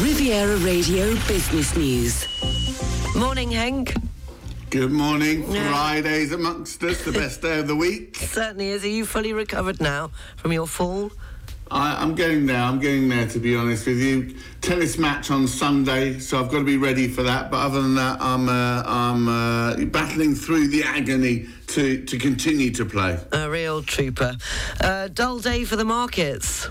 Riviera Radio Business News. Morning, Henk. Good morning. Fridays amongst us, the best day of the week. Certainly is. Are you fully recovered now from your fall? I, I'm getting there. I'm getting there, to be honest with you. Tennis match on Sunday, so I've got to be ready for that. But other than that, I'm uh, I'm uh, battling through the agony to to continue to play. A real trooper. Uh, dull day for the markets.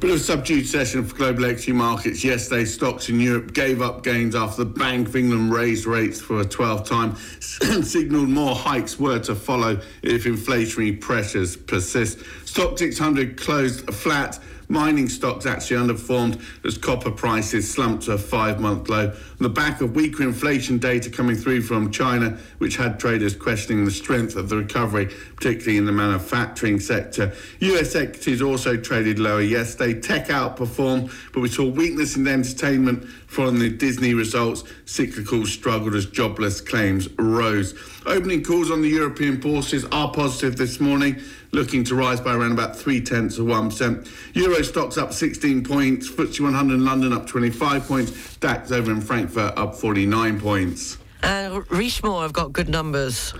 Bit of a subdued session for global equity markets yesterday. Stocks in Europe gave up gains after the Bank of England raised rates for a 12th time and signalled more hikes were to follow if inflationary pressures persist. Stoxx 600 closed flat. Mining stocks actually underperformed as copper prices slumped to a five month low. The back of weaker inflation data coming through from China, which had traders questioning the strength of the recovery, particularly in the manufacturing sector. US equities also traded lower yesterday. Tech outperformed, but we saw weakness in entertainment following the Disney results. Cyclical struggled as jobless claims rose. Opening calls on the European bourses are positive this morning looking to rise by around about three tenths of one percent. Euro Stoxx up 16 points, FTSE 100 in London up 25 points, DAX over in Frankfurt up 49 points. Uh, and Richemont have got good numbers.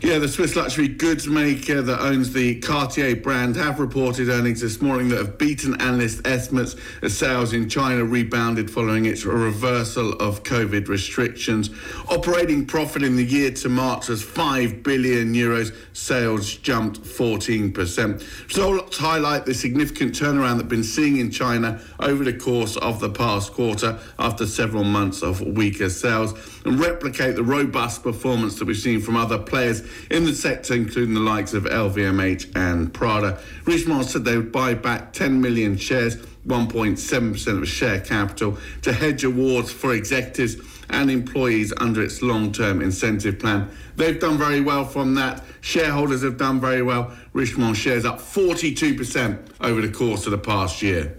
Yeah, the Swiss luxury goods maker that owns the Cartier brand have reported earnings this morning that have beaten analyst estimates as sales in China rebounded following its reversal of COVID restrictions. Operating profit in the year to March was 5 billion euros. Sales jumped 14%. Results highlight the significant turnaround that been seeing in China over the course of the past quarter after several months of weaker sales and replicate the robust performance that we've seen from other players in the sector, including the likes of LVMH and Prada. Richemont said they would buy back 10 million shares, 1.7% of share capital, to hedge awards for executives and employees under its long term incentive plan. They've done very well from that. Shareholders have done very well. Richemont shares up 42% over the course of the past year.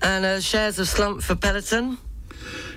And uh, shares have slumped for Peloton.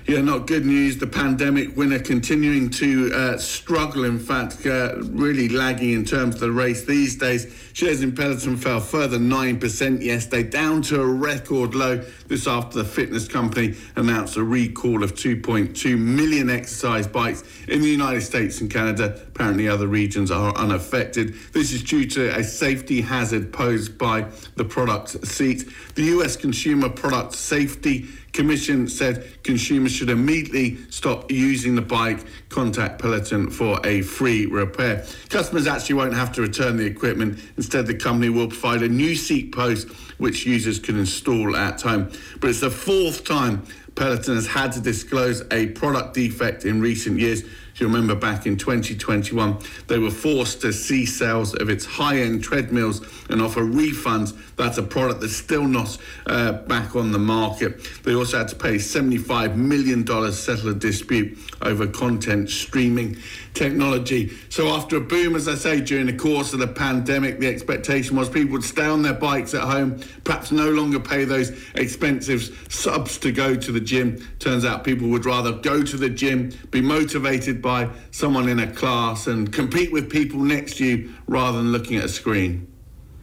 Yeah, not good news. The pandemic winner continuing to uh, struggle, in fact, uh, really lagging in terms of the race these days. Shares in Peloton fell further 9% yesterday, down to a record low. This after the fitness company announced a recall of 2.2 million exercise bikes in the United States and Canada. Apparently, other regions are unaffected. This is due to a safety hazard posed by the product seat. The US Consumer Product Safety Commission said consumers should immediately stop using the bike, contact Peloton for a free repair. Customers actually won't have to return the equipment. Instead, the company will provide a new seat post which users can install at home. But it's the fourth time Peloton has had to disclose a product defect in recent years. If you remember back in 2021, they were forced to cease sales of its high end treadmills and offer refunds. That's a product that's still not uh, back on the market. They also had to pay $75 million to settle a dispute over content streaming technology. So, after a boom, as I say, during the course of the pandemic, the expectation was people would stay on their bikes at home, perhaps no longer pay those expensive subs to go to the gym. Turns out people would rather go to the gym, be motivated by someone in a class, and compete with people next to you rather than looking at a screen.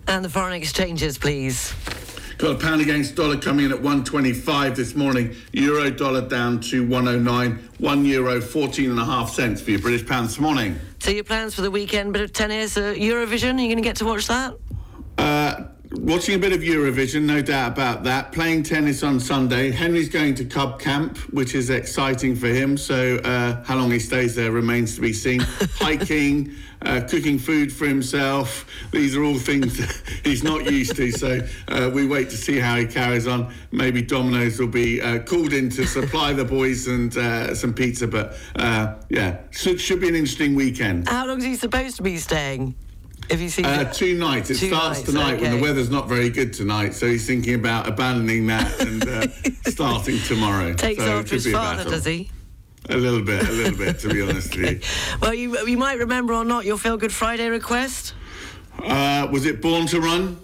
And the foreign exchanges, please. Got a pound against dollar coming in at 125 this morning. Euro dollar down to 109. One euro 14 and a half cents for your British pound this morning. So your plans for the weekend? Bit of tennis, uh, Eurovision. Are you going to get to watch that? Uh, watching a bit of Eurovision, no doubt about that. Playing tennis on Sunday. Henry's going to Cub Camp, which is exciting for him. So uh, how long he stays there remains to be seen. Hiking, uh, cooking food for himself. These are all things that he's not used to. So uh, we wait to see how he carries on. Maybe Domino's will be uh, called in to supply the boys and uh, some pizza. But uh, yeah, should, should be an interesting weekend. How long is he supposed to be staying? If you see Uh, two nights. It Two starts nights, tonight when the weather's not very good tonight, so he's thinking about abandoning that and uh, starting tomorrow. takes so after his father, does he? A little bit, a little bit, to be honest with you. Well, you you might remember or not your Feel Good Friday request. Uh, was it Born to Run?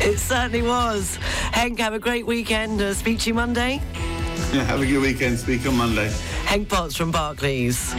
It certainly was. Henk, have a great weekend. Uh, speak to you Monday. Yeah, have a good weekend. Speak on Monday. Henk Potts from Barclays.